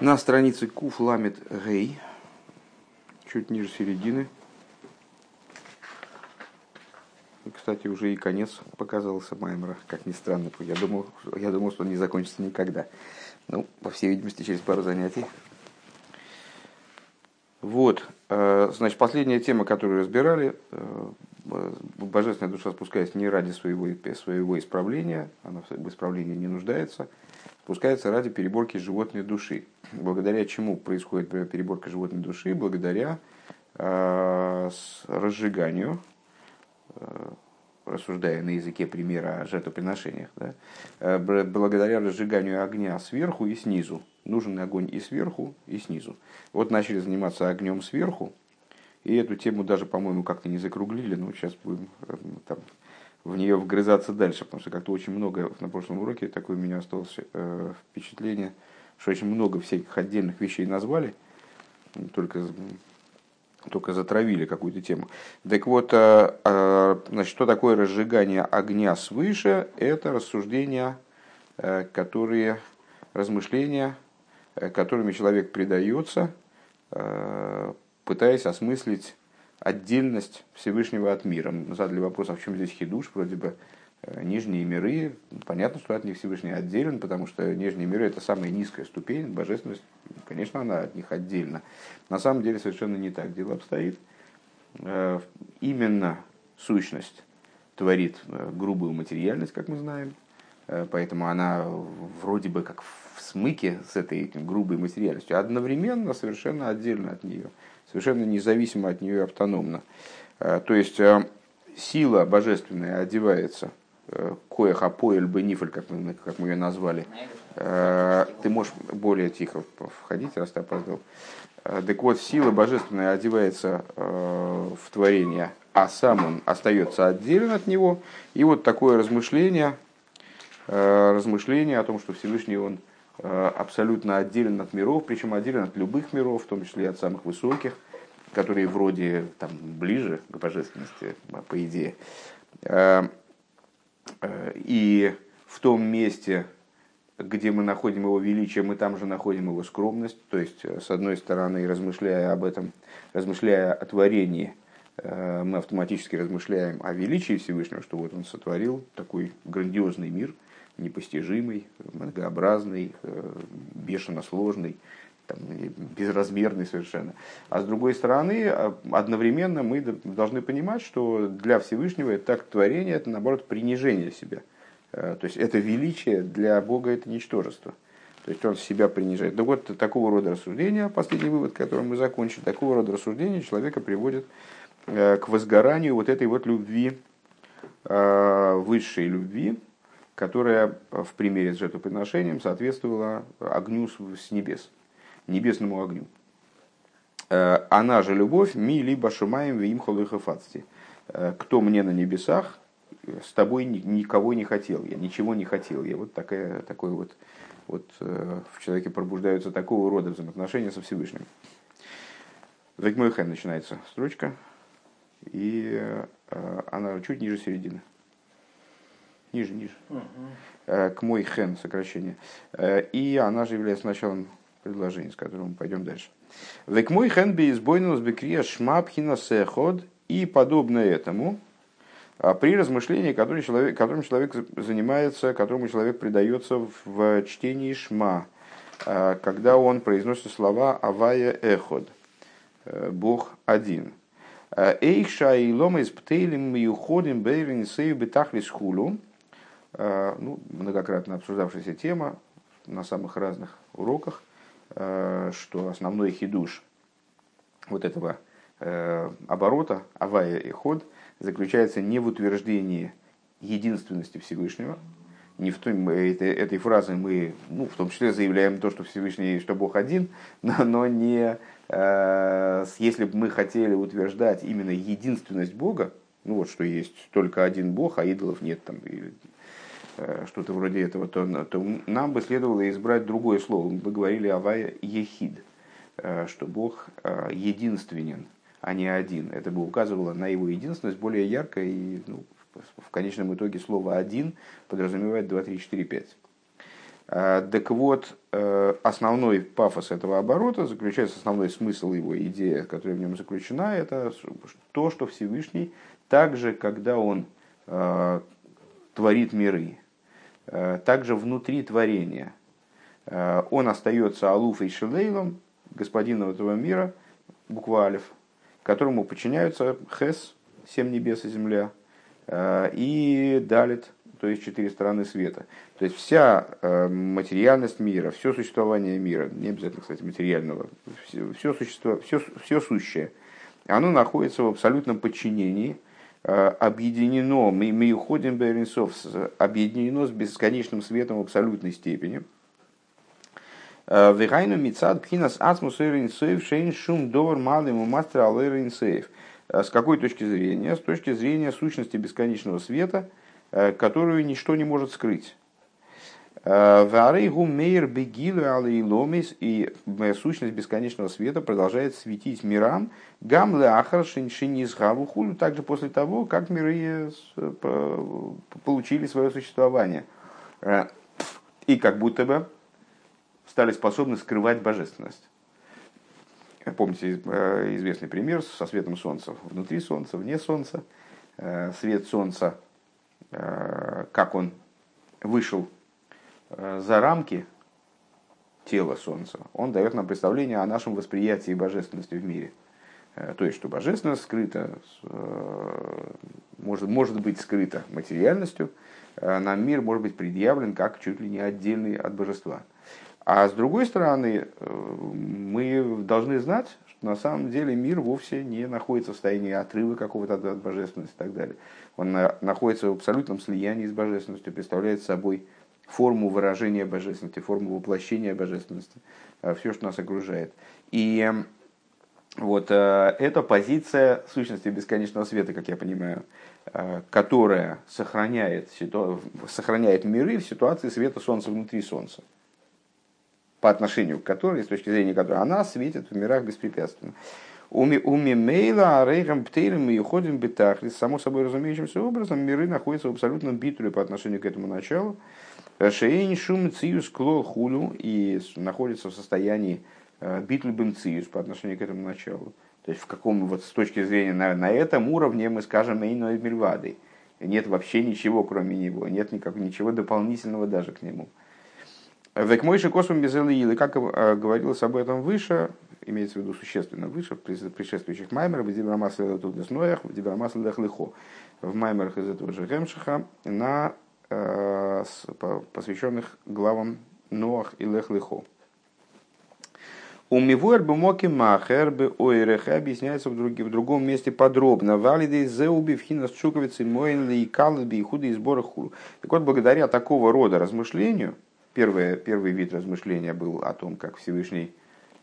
На странице Куф ламит гей, чуть ниже середины. И, кстати, уже и конец показался Маймера, как ни странно. Я думал, я думал, что он не закончится никогда. Ну, по всей видимости, через пару занятий. Вот, э, значит, последняя тема, которую разбирали, э, божественная душа спускается не ради своего, своего исправления, она в исправлении не нуждается, спускается ради переборки животной души. Благодаря чему происходит переборка животной души? Благодаря э, разжиганию, э, рассуждая на языке примера о жертвоприношениях, да, э, благодаря разжиганию огня сверху и снизу. Нужен огонь и сверху, и снизу. Вот начали заниматься огнем сверху, и эту тему даже, по-моему, как-то не закруглили, но сейчас будем э, там, в нее вгрызаться дальше, потому что как-то очень много на прошлом уроке такое у меня осталось э, впечатление, что очень много всяких отдельных вещей назвали, только, только затравили какую-то тему. Так вот, э, э, значит, что такое разжигание огня свыше? Это рассуждения, э, которые, размышления, которыми человек предается, пытаясь осмыслить отдельность Всевышнего от мира. Задали вопрос, а в чем здесь хидуш? Вроде бы э, нижние миры, понятно, что от них Всевышний отделен, потому что нижние миры это самая низкая ступень, божественность, конечно, она от них отдельно. На самом деле совершенно не так дело обстоит. Э, именно сущность творит э, грубую материальность, как мы знаем, поэтому она вроде бы как в смыке с этой грубой материальностью, одновременно совершенно отдельно от нее совершенно независимо от нее автономно. Э, то есть э, сила божественная одевается, э, коеха поэль бенифль, как мы, как мы ее назвали. Ты можешь более тихо входить, раз ты опоздал. Так вот, сила божественная одевается в творение, а сам он остается отделен от него. И вот такое размышление, размышление о том, что Всевышний он абсолютно отделен от миров, причем отделен от любых миров, в том числе и от самых высоких, которые вроде там, ближе к божественности, по идее. Э, э, и в том месте, где мы находим его величие, мы там же находим его скромность. То есть, э, с одной стороны, размышляя об этом, размышляя о творении, мы автоматически размышляем о величии Всевышнего, что вот он сотворил такой грандиозный мир, непостижимый, многообразный, бешено сложный, там, безразмерный совершенно. А с другой стороны, а, одновременно мы должны понимать, что для Всевышнего это так творение, это наоборот принижение себя. Э, то есть это величие, для Бога это ничтожество. То есть он себя принижает. Ну вот такого рода рассуждения, последний вывод, который мы закончили, такого рода рассуждения человека приводит э, к возгоранию вот этой вот любви, э, высшей любви, которая в примере с жертвоприношением соответствовала огню с небес небесному огню. Э, она же любовь, ми либо шумаем вим холыхафацти. Э, кто мне на небесах, с тобой никого не хотел, я ничего не хотел. Я вот такая, такой вот, вот э, в человеке пробуждаются такого рода взаимоотношения со Всевышним. Векмойхэн начинается строчка, и она чуть ниже середины. Ниже, ниже. Угу. К мой хен сокращение. И она же является началом предложение, с которым мы пойдем дальше. Век мой хенби избойнус бекрия шмапхина сеход и подобно этому а, при размышлении, которым человек, которым человек занимается, которому человек предается в чтении шма, а, когда он произносит слова «Авая эход», э, «Бог один». Эйша и лома из птейлем и уходим бейвин сейв бетахлис хулу. А, ну, многократно обсуждавшаяся тема на самых разных уроках. Э, что основной хидуш вот этого э, оборота, авая и ход, заключается не в утверждении единственности Всевышнего, не в том, этой, этой фразы мы, ну, в том числе заявляем то, что Всевышний, что Бог один, но, но не, э, если бы мы хотели утверждать именно единственность Бога, ну вот что есть только один Бог, а идолов нет там, Э, что-то вроде этого, то, то нам бы следовало избрать другое слово. Мы бы говорили «авая ехид», э, что Бог э, единственен, а не один. Это бы указывало на его единственность более ярко, и ну, в конечном итоге слово «один» подразумевает 2, 3, 4, 5. Так вот, основной пафос этого оборота заключается, основной смысл его, идея, которая в нем заключена, это то, что Всевышний также, когда он творит миры, также внутри творения, он остается Алуфой Шелейлом, господином этого мира, буква Алиф, которому подчиняются Хес, семь небес и земля, э, и Далит, то есть четыре стороны света. То есть вся э, материальность мира, все существование мира, не обязательно, кстати, материального, все, существо, все, все сущее, оно находится в абсолютном подчинении, э, объединено, мы, мы уходим Беренсов, объединено с бесконечным светом в абсолютной степени – Вегайну мицад пхинас ацмус эринсейв шейн шум довар малым мастер ал. С какой точки зрения? С точки зрения сущности бесконечного света, которую ничто не может скрыть. Варейгу мейр бегилу алейломис и сущность бесконечного света продолжает светить мирам гам леахар хулю также после того, как миры получили свое существование. И как будто бы стали способны скрывать божественность. Помните э, известный пример со светом Солнца. Внутри Солнца, вне Солнца. Э, свет Солнца, э, как он вышел за рамки тела Солнца, он дает нам представление о нашем восприятии божественности в мире. То есть, что божественность скрыта, может, может быть скрыта материальностью, нам мир может быть предъявлен как чуть ли не отдельный от божества. А с другой стороны, э, мы должны знать, что на самом деле мир вовсе не находится в состоянии отрыва какого-то от божественности и так далее. Он находится в абсолютном слиянии с божественностью, представляет собой форму выражения божественности, форму воплощения божественности, э, все, что нас окружает. И вот э, эта позиция сущности бесконечного света, как я понимаю, которая сохраняет, сохраняет миры в ситуации света Солнца внутри Солнца по отношению к которой, с точки зрения которой она светит в мирах беспрепятственно. Уми мейла, рейхам птейлем и уходим бетахли. Само собой разумеющимся образом, миры находятся в абсолютном битуле по отношению к этому началу. Шейн шум циюс клол хулю и находится в состоянии э, битуль бен циюс по отношению к этому началу. То есть в каком вот с точки зрения на, на этом уровне мы скажем эйной мирвадой. Нет вообще ничего кроме него, нет никак, ничего дополнительного даже к нему. Век мойши космом без или как э, говорилось об этом выше, имеется в виду существенно выше, в предшествующих маймерах, в Дибрамасла тут Десноях, в Дибрамасла Дахлихо, в маймерах из этого же Гемшиха, на э, посвященных главам Ноах и Лехлихо. У Мивуэр бы моки махер бы ойрех объясняется в, друг, в другом месте подробно. Валиды зеуби в хинас чуковицы моинли и калыби и худые сборы хулу. Так вот, благодаря такого рода размышлению, Первый, первый вид размышления был о том, как Всевышний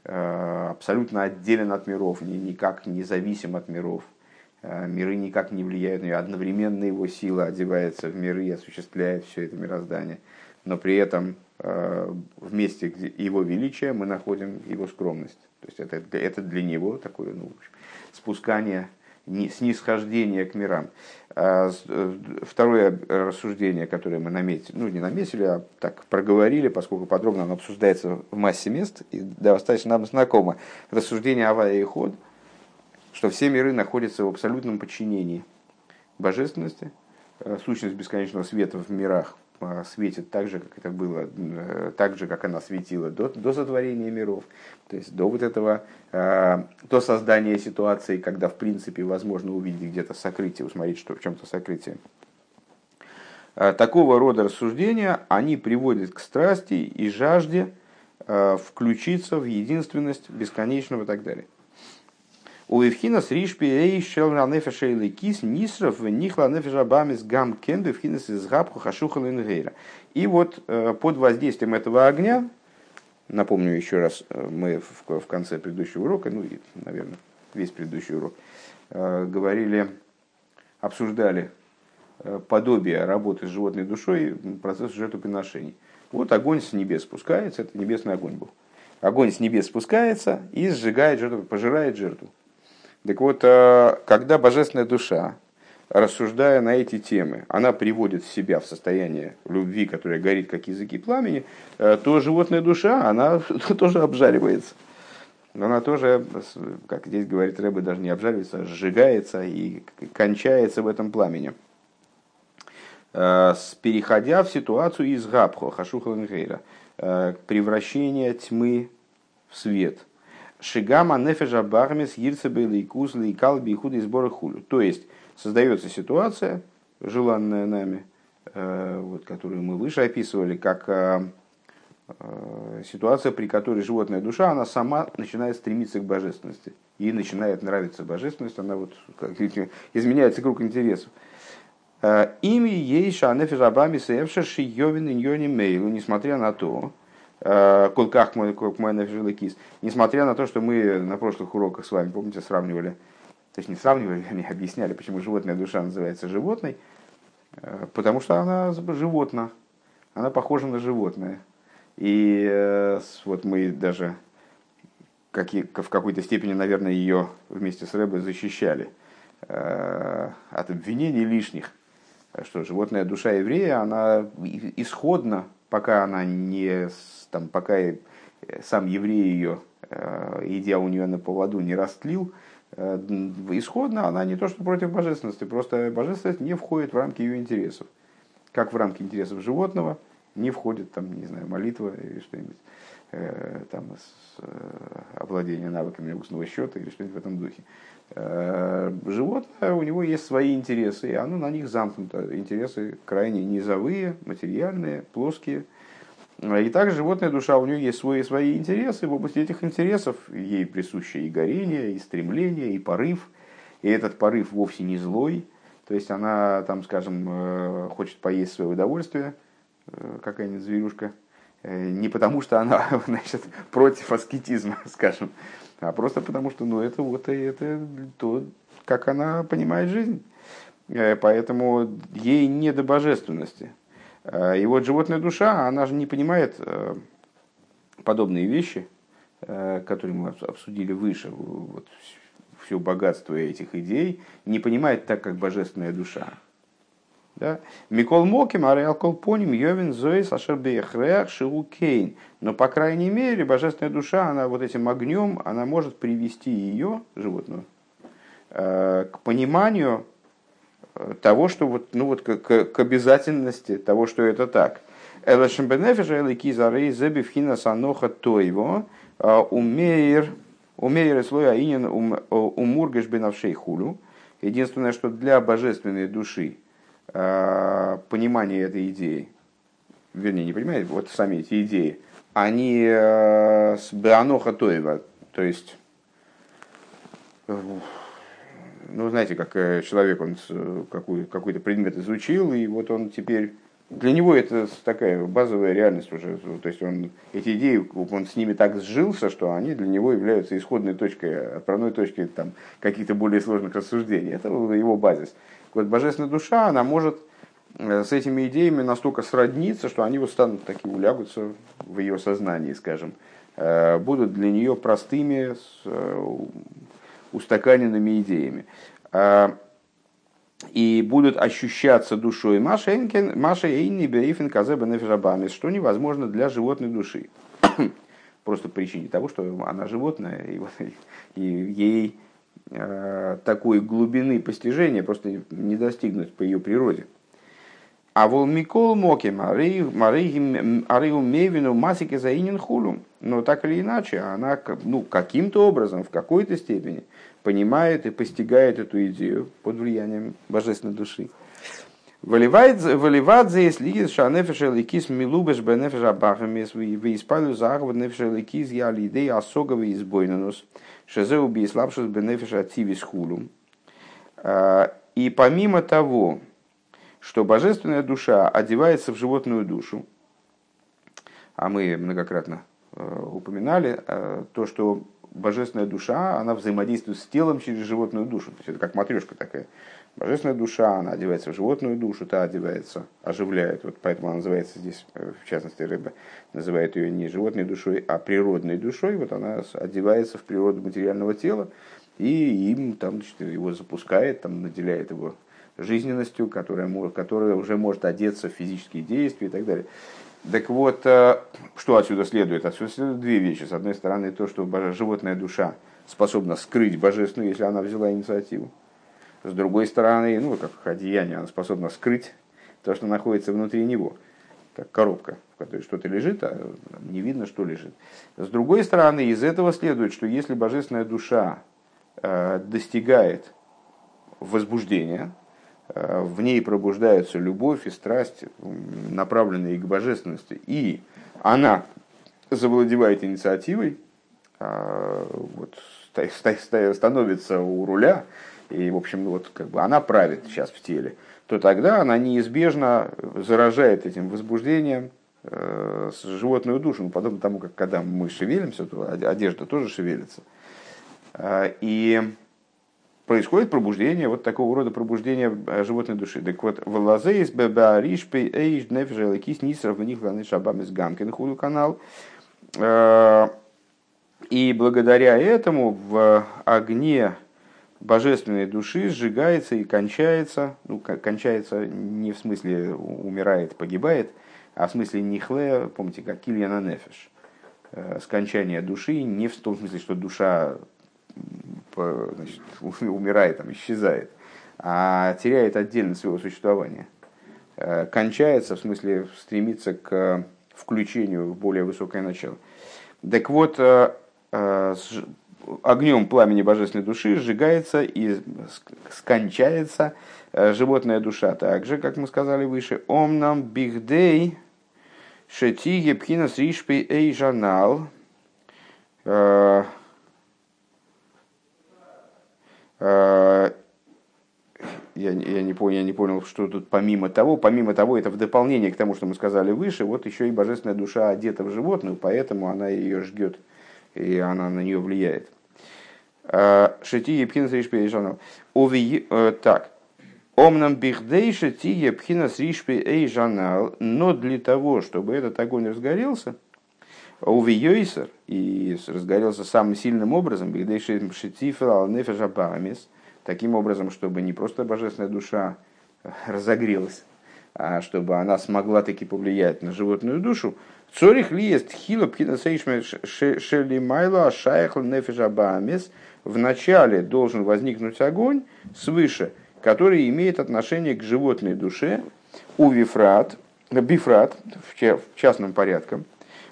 э, абсолютно отделен от миров, никак не зависим от миров. Э, миры никак не влияют на него. Одновременно его сила одевается в миры и осуществляет все это мироздание. Но при этом э, в месте его величия мы находим его скромность. То есть это, это для него такое ну, спускание снисхождение к мирам. А э, второе рассуждение, которое мы наметили, ну не наметили, а так проговорили, поскольку подробно оно обсуждается в массе мест и достаточно нам знакомо. Рассуждение Авая и Ход, что все миры находятся в абсолютном подчинении божественности, э, сущность бесконечного света в мирах Э, светит так же, как это было, э, так же, как она светила до, до сотворения миров, то есть до вот этого, до создания ситуации, когда в принципе возможно увидеть где-то сокрытие, усмотреть, что в чем-то сокрытие. Такого рода рассуждения, они приводят к страсти и жажде включиться в единственность бесконечного и так далее. У Евхинас Ришпи Эй Шел Нефеша или Кис Нисров Нихла Нефеша Бамис Гам Кен Евхинас из Габху Хашуха Ленгейра. И вот э, под воздействием этого огня, напомню еще раз, э, мы в, в конце предыдущего урока, ну и, наверное, весь предыдущий урок, э, говорили, обсуждали подобие работы с животной душой, процесс жертвоприношений. Вот огонь с небес спускается, это небесный огонь был. Огонь с небес спускается и сжигает жертву, пожирает жертву. Так вот, э, когда божественная душа рассуждая на эти темы, она приводит себя в состояние любви, которая горит как языки пламени, э, то животная душа, она тоже обжаривается. Она тоже, как здесь говорит Рэбе, даже не обжаривается, а сжигается и кончается в этом пламени. Э, переходя в ситуацию из Габхо, Хашуха Ленгейра, э, превращения тьмы в свет. Шигама нефежа бармес гирцебели и кузли и калби и худы сборы хулю. То есть, создается ситуация, желанная нами, э, вот, которую мы выше описывали, как э, э, ситуация, при которой животная душа, она сама начинает стремиться к божественности. Ей начинает нравиться божественность, она вот как, изменяется круг интересов. Ими ей шанефи рабами севша шиёвин иньони мейлу, несмотря на то, колках мой нефиш несмотря на то, что мы на прошлых уроках с вами, помните, сравнивали то есть не сравнивали, они объясняли, почему животная душа называется животной, э, потому что она животна, она похожа на животное. И э, вот мы даже в какой-то степени, наверное, ее вместе с Рэбой защищали э, от обвинений лишних, что животная душа еврея, она исходна, пока она не, там, пока сам еврей ее, идя у нее на поводу, не растлил, Э, исходно она не то что против божественности, просто божественность не входит в рамки ее интересов. Как в рамки интересов животного не входит там, не знаю, молитва или что-нибудь, э, там, с, э, овладение навыками устного счета или что-нибудь в этом духе. Животное, у него есть свои интересы, и оно на них замкнуто. Интересы крайне низовые, материальные, плоские – и также животная душа, у нее есть свои, свои интересы, в области этих интересов ей присуще и горение, и стремление, и порыв. И этот порыв вовсе не злой, то есть она, там, скажем, э, хочет поесть свое удовольствие, э, какая-нибудь зверюшка, э, не потому что она значит, против аскетизма, скажем, а просто потому что ну, это, вот, это то, как она понимает жизнь. Поэтому ей не до божественности. Э, и вот животная душа, она же не понимает э, подобные вещи, э, которые мы обсудили выше, вот все богатство этих идей, не понимает так, как божественная душа. Микол Моким, Ариалкол Поним, Йовин, Зоис, Ашербеехрех, Шиукейн. Но, по крайней мере, божественная душа, она вот этим огнем, она может привести ее, животную, к пониманию того, что вот, ну вот к, к обязательности того, что это так. Элэшем бенефиша элэки зарей зебивхина саноха тойво а, умеер умеер слой аинин умургаш бенавшей хулю. Единственное, что для божественной души понимание этой идеи, вернее, не понимаете, вот сами эти идеи, они а, с беаноха тоева, то есть ну, знаете, как э, человек, он какой, какой-то предмет изучил, и вот он теперь... Для него это такая базовая реальность уже. То есть он, эти идеи, он с ними так сжился, что они для него являются исходной точкой, отправной точкой там, каких-то более сложных рассуждений. Это его базис. Вот божественная душа, она может э, с этими идеями настолько сродниться, что они вот станут такие, улягутся в ее сознании, скажем, э, будут для нее простыми, устаканенными идеями. А, и будут ощущаться душой Маша Эйни Бейфен Казеба Нефежабамис, что невозможно для животной души. Просто по причине того, что она животное, и, вот, и ей э, такой глубины постижения просто не достигнуть по ее природе. А вол Микол Моки Ариу Мевину Масике Заинин Хулум. Но так или иначе, она ну, каким-то образом, в какой-то степени понимает и постигает эту идею под влиянием божественной души. Выливает за если шанефеша ликис милубеш бенефеша бахамес вы испалю захват нефеша ликис я лидей осоговый избойнанус шезе уби слабшус бенефеша ативис хулум. А, и помимо того, что божественная душа одевается в животную душу, а мы многократно э, упоминали э, то, что божественная душа, она взаимодействует с телом через животную душу. То есть это как матрешка такая. Божественная душа, она одевается в животную душу, та одевается, оживляет. Вот поэтому она называется здесь, э, в частности, рыба называет ее не животной душой, а природной душой. Вот она одевается в природу материального тела и им там, значит, его запускает, там, наделяет его жизненностью, которая, которая уже может одеться в физические действия и так далее. Так вот, э, что отсюда следует? Отсюда следует две вещи. С одной стороны, то, что животная душа способна скрыть божественную, если она взяла инициативу. С другой стороны, ну, как одеяние, она способна скрыть то, что находится внутри него, как коробка, в которой что-то лежит, а не видно, что лежит. С другой стороны, из этого следует, что если божественная душа э, достигает возбуждения, э, в ней пробуждаются любовь и страсть, направленные к божественности, и она завладевает инициативой, э, вот, становится у руля, и, в общем, вот как бы она правит сейчас в теле, то тогда она неизбежно заражает этим возбуждением э, животную душу, ну, подобно тому, как когда мы шевелимся, то одежда тоже шевелится. Э, и происходит пробуждение, вот такого рода пробуждение э, животной души. Так вот, в лазеис бебариш эйш нефжеликис нисров в них ланы шабам из гамкин худу канал. Э, и благодаря этому в огне божественной души сжигается и кончается, ну, кончается не в смысле умирает, погибает, а в смысле нихле, помните, как кильяна нефеш, э, скончание души, не в том смысле, что душа значит, умирает, там, исчезает, а теряет отдельно своего существования. Э, кончается, в смысле, стремится к включению в более высокое начало. Так вот, э, огнем пламени божественной души сжигается и скончается э, животная душа. Также, как мы сказали выше, омнам бихдей шетиге пхинас ришпи эй жанал. Э, э, я, я, не понял, я не понял, что тут помимо того. Помимо того, это в дополнение к тому, что мы сказали выше, вот еще и божественная душа одета в животную, поэтому она ее ждет и она на нее влияет. А, шити епхина сришпи эйжанал. Э, так. Омнам бихдей шити епхина сришпи эйжанал. Но для того, чтобы этот огонь разгорелся, увиёйсер, и разгорелся самым сильным образом, бихдей шити филал нефежабамис, таким образом, чтобы не просто божественная душа разогрелась, а чтобы она смогла таки повлиять на животную душу, Цорих ли есть хило пхинасейшме шели майло шайхл нефежабамис – вначале должен возникнуть огонь свыше, который имеет отношение к животной душе, у вифрат, бифрат, в частном порядке,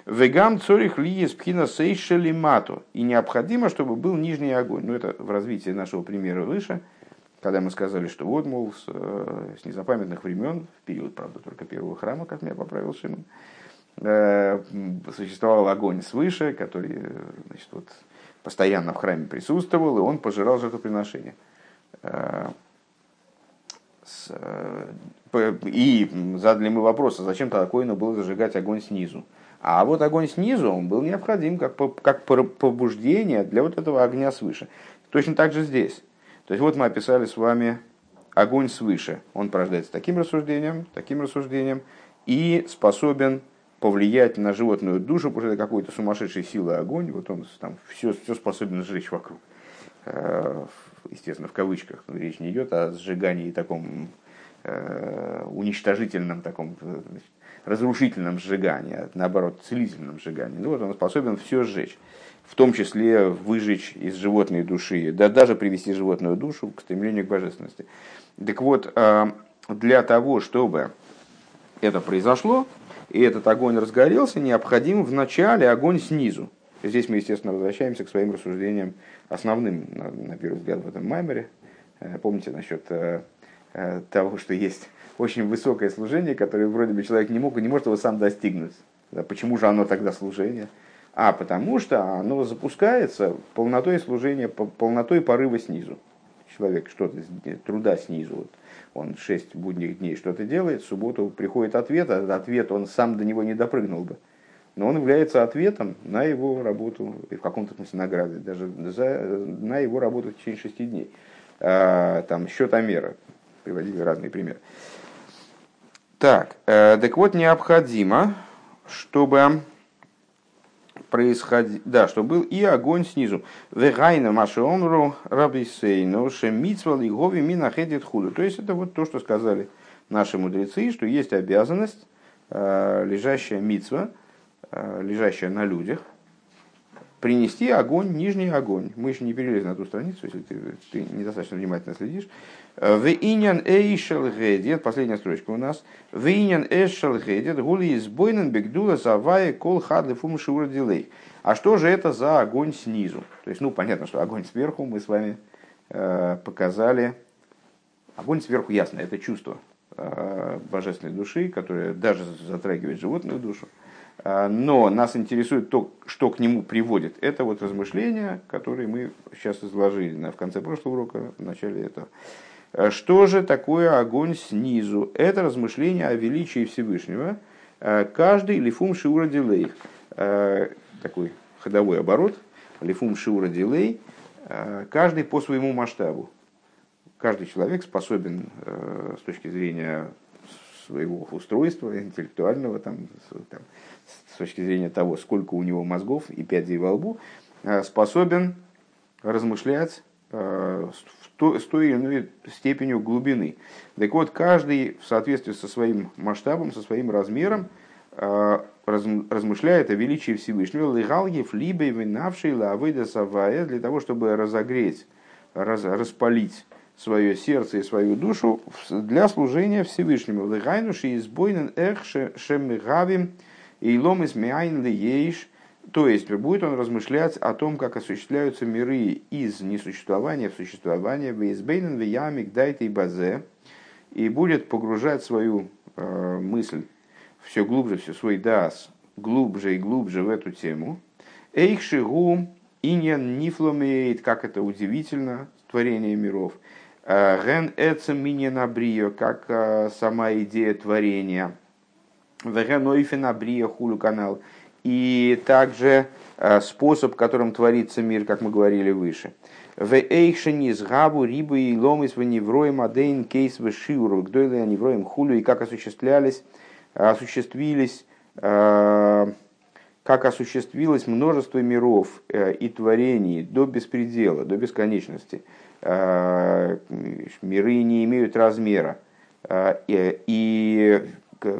вегам цорих лиес пхина сейшели мату. И необходимо, чтобы был нижний огонь. Ну, это в развитии нашего примера выше, когда мы сказали, что вот, мол, с, э, с незапамятных времен, в период, правда, только первого храма, как меня поправил Шимон, существовал огонь свыше, который значит, вот, постоянно в храме присутствовал, и он пожирал жертвоприношения. Э, э, и задали мы вопрос, а зачем тогда Коину было зажигать огонь снизу? А вот огонь снизу, он был необходим как, как побуждение для вот этого огня свыше. Точно так же здесь. То есть вот мы описали с вами огонь свыше. Он порождается таким рассуждением, таким рассуждением и способен повлиять на животную душу, потому что это какой-то сумасшедшей силы огонь, вот он там все, все способен сжечь вокруг. Э, естественно, в кавычках, речь не идет о сжигании таком э, уничтожительном, таком значит, разрушительном сжигании, а наоборот, целительном сжигании. Ну вот он способен все сжечь, в том числе выжечь из животной души, да даже привести животную душу к стремлению к божественности. Так вот, э, для того, чтобы это произошло, и этот огонь разгорелся, необходим вначале огонь снизу. Здесь мы, естественно, возвращаемся к своим рассуждениям основным, на, на первый взгляд, в этом маймере. Э, помните насчет э, э, того, что есть очень высокое служение, которое вроде бы человек не мог не может его сам достигнуть. Почему же оно тогда служение? А потому что оно запускается полнотой служения, полнотой порыва снизу. Человек что-то, труда снизу. Вот он шесть будних дней что-то делает, в субботу приходит ответ, а ответ он сам до него не допрыгнул бы. Но он является ответом на его работу, и в каком-то смысле наградой, даже за, на его работу в течение шести дней. А, там счетомера, приводили разные примеры. Так, э, так вот, необходимо, чтобы происходил, да, что был и огонь снизу. Вегайна машомру рабисейну шемицвал и гови минахедит худу. То есть это вот то, что сказали наши мудрецы, что есть обязанность, э, лежащая мицва, э, лежащая на людях, принести огонь, нижний огонь. Мы еще не перелезли на ту страницу, если ты, ты недостаточно внимательно следишь. В иньян эйшел гедет, последняя строчка у нас. В иньян эйшел гедет, гули избойнен бегдула завая кол хадли фум дилей. А что же это за огонь снизу? То есть, ну, понятно, что огонь сверху мы с вами э, показали. Огонь сверху ясно, это чувство э, божественной души, которое даже затрагивает животную душу. Э, но нас интересует то, что к нему приводит. Это вот размышления, которые мы сейчас изложили в конце прошлого урока, в начале этого. Э, что же такое огонь снизу? Это размышление о величии Всевышнего. Э, каждый лифум шиура дилей. Э, такой ходовой оборот. Лифум шиура дилей. Каждый по своему масштабу. Каждый человек способен с точки зрения своего устройства интеллектуального, там, там, с точки зрения того, сколько у него мозгов и пядей во лбу, способен размышлять с той или иной степенью глубины. Так вот, каждый в соответствии со своим масштабом, со своим размером э, размышляет о величии Всевышнего, легалгев, либо винавший лавыда савая, для того, чтобы разогреть, раз, распалить свое сердце и свою душу для служения Всевышнему. Легайнуши избойнен эх шемигавим и ломис миайн лиейш то есть будет он размышлять о том, как осуществляются миры из несуществования в существование, вейсбейнен, веямик, дайте и базе, и будет погружать свою э, мысль все глубже, все свой дас, глубже и глубже в эту тему. Эйхшигу иньян нифломеет, как это удивительно, творение миров. Э, ген эцем миньян как э, сама идея творения. Веген ойфен абрия хулю канал – и также э, способ, которым творится мир, как мы говорили выше. В эйшени с габу рибу и ломис в невроем адейн кейс в шиуру, гдойли они вроем хулю, и как осуществлялись, осуществились, э, как осуществилось множество миров э, и творений до беспредела, до бесконечности. Миры не имеют размера. И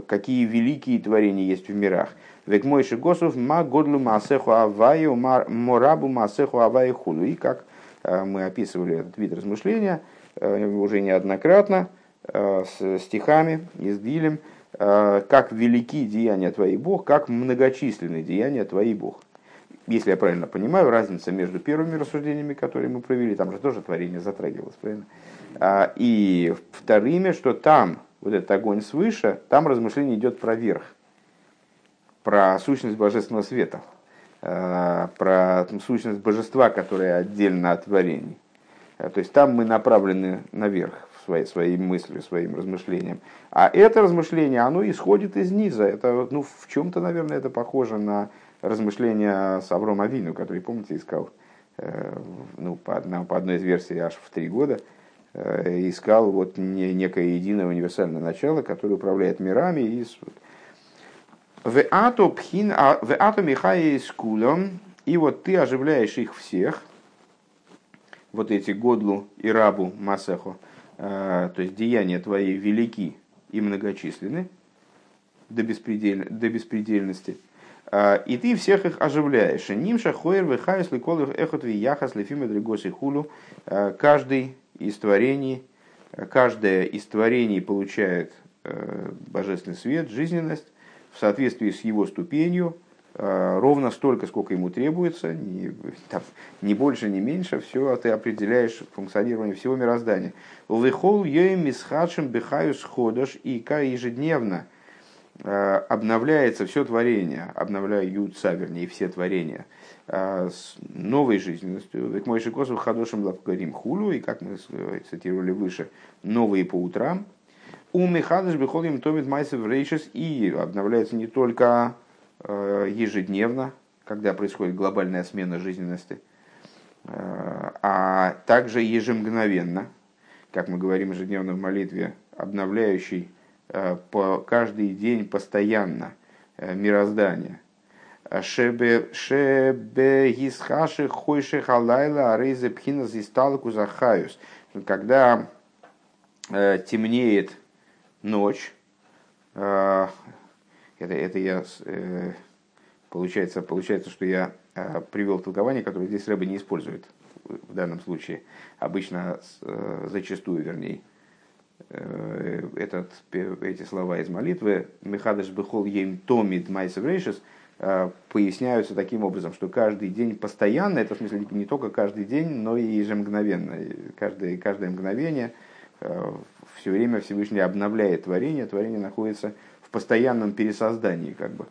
какие великие творения есть в мирах. Век мой госов ма годлу масеху аваю морабу масеху аваю худу. И как э, мы описывали этот вид размышления э, уже неоднократно э, с стихами, издилем, как велики деяния твои Бог, как многочисленны деяния твои Бог. Если я правильно понимаю, разница между первыми рассуждениями, которые мы провели, там же тоже творение затрагивалось, правильно? А, и вторыми, что там, вот этот огонь свыше, там размышление идет про верх – про сущность божественного света, э, про сущность божества, которая отдельно от творений. Э, то есть там мы направлены наверх своей, своей мыслью, своим размышлением. А это размышление, оно исходит из низа. Это, ну, в чем-то, наверное, это похоже на размышления с Авром Авину, который, помните, искал, э, ну, по, одной, по одной из версий, аж в три года, искал вот некое единое универсальное начало, которое управляет мирами и в а, ату михае с кулем, и вот ты оживляешь их всех, вот эти годлу и рабу масеху, э, то есть деяния твои велики и многочисленны до, беспредельно, до беспредельности, э, и ты всех их оживляешь. Нимша хоер вихайс ликол эхот яхас лефима дригоси хулу. Э, каждый из творений, каждое из творений получает божественный свет, жизненность, в соответствии с его ступенью, э, ровно столько, сколько ему требуется, не, там, не больше, не меньше, все ты определяешь функционирование всего мироздания. Лыхол ем мисхадшим бехаю сходаш, и ежедневно э, обновляется все творение, обновляются, вернее, все творения. э, с новой жизненностью. Век мой шикосов хадошим лапгарим хулу, и как мы цитировали выше, новые по утрам – у Михадыш Бехолим Томит Майсов Рейшес и обновляется не только э, ежедневно, когда происходит глобальная смена жизненности, э, а также ежемгновенно, как мы говорим ежедневно в молитве, обновляющий э, по каждый день постоянно мироздание. Шебе гисхаши хойши халайла арейзе пхинас исталку захаюс. Когда э, темнеет ночь, э, это, это я, э, получается, получается, что я э, привел толкование, которое здесь Рэба не использует в данном случае. Обычно, э, зачастую, вернее, э, этот, эти слова из молитвы «Мехадыш бехол ем томид майсеврейшес» Э, поясняются таким образом, что каждый день постоянно, это в смысле не только каждый день, но и ежемгновенно. Каждое, каждое мгновение э, все время Всевышний обновляет творение, творение находится в постоянном пересоздании, как бы,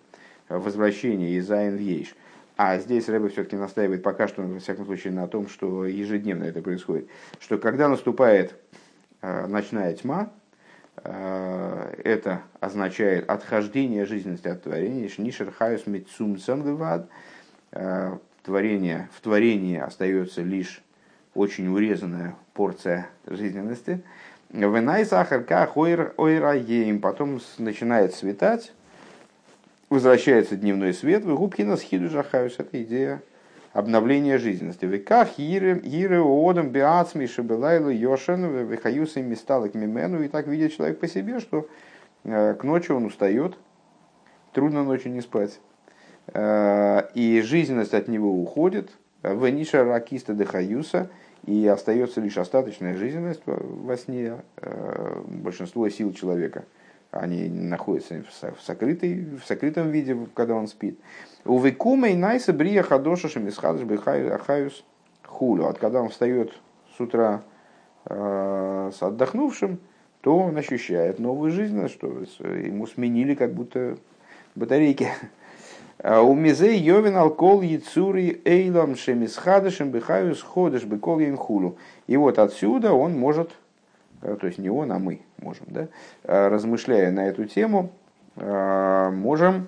возвращении из Айн Ейш. А здесь Рэбе все-таки настаивает пока что, во всяком случае, на том, что ежедневно это происходит. Что когда наступает э, ночная тьма, Э, это означает отхождение жизненности от творения. Шнишер хайус митсум цангвад. Э, творение, в творении остается лишь очень урезанная порция жизненности. Венай сахарка хойр ойраеем. Потом начинает светать, возвращается дневной свет. Вы губки на схиду жахаюс. Это идея обновление жизненности. Веках иры одам биацми шабелайлу йошен вехаюсы мисталок мимену. И так видит человек по себе, что э, к ночи он устает, трудно ночью не спать. Э, и жизненность от него уходит. В ниша ракиста дехаюса. И остается лишь остаточная жизненность во сне. Э, большинство сил человека – они находятся в, сокрытой, в сокрытом виде, когда он спит. У Викума и Найса Брия Хадоша Шамисхадыш Ахаюс Хулю. От когда он встает с утра э, с отдохнувшим, то он ощущает новую жизнь, что ему сменили как будто батарейки. А у мизей йовин алкол яцури эйлам шемисхадышем бихаюс ходыш бекол хулу. И вот отсюда он может то есть не он, а мы можем, да, э, размышляя на эту тему, э, можем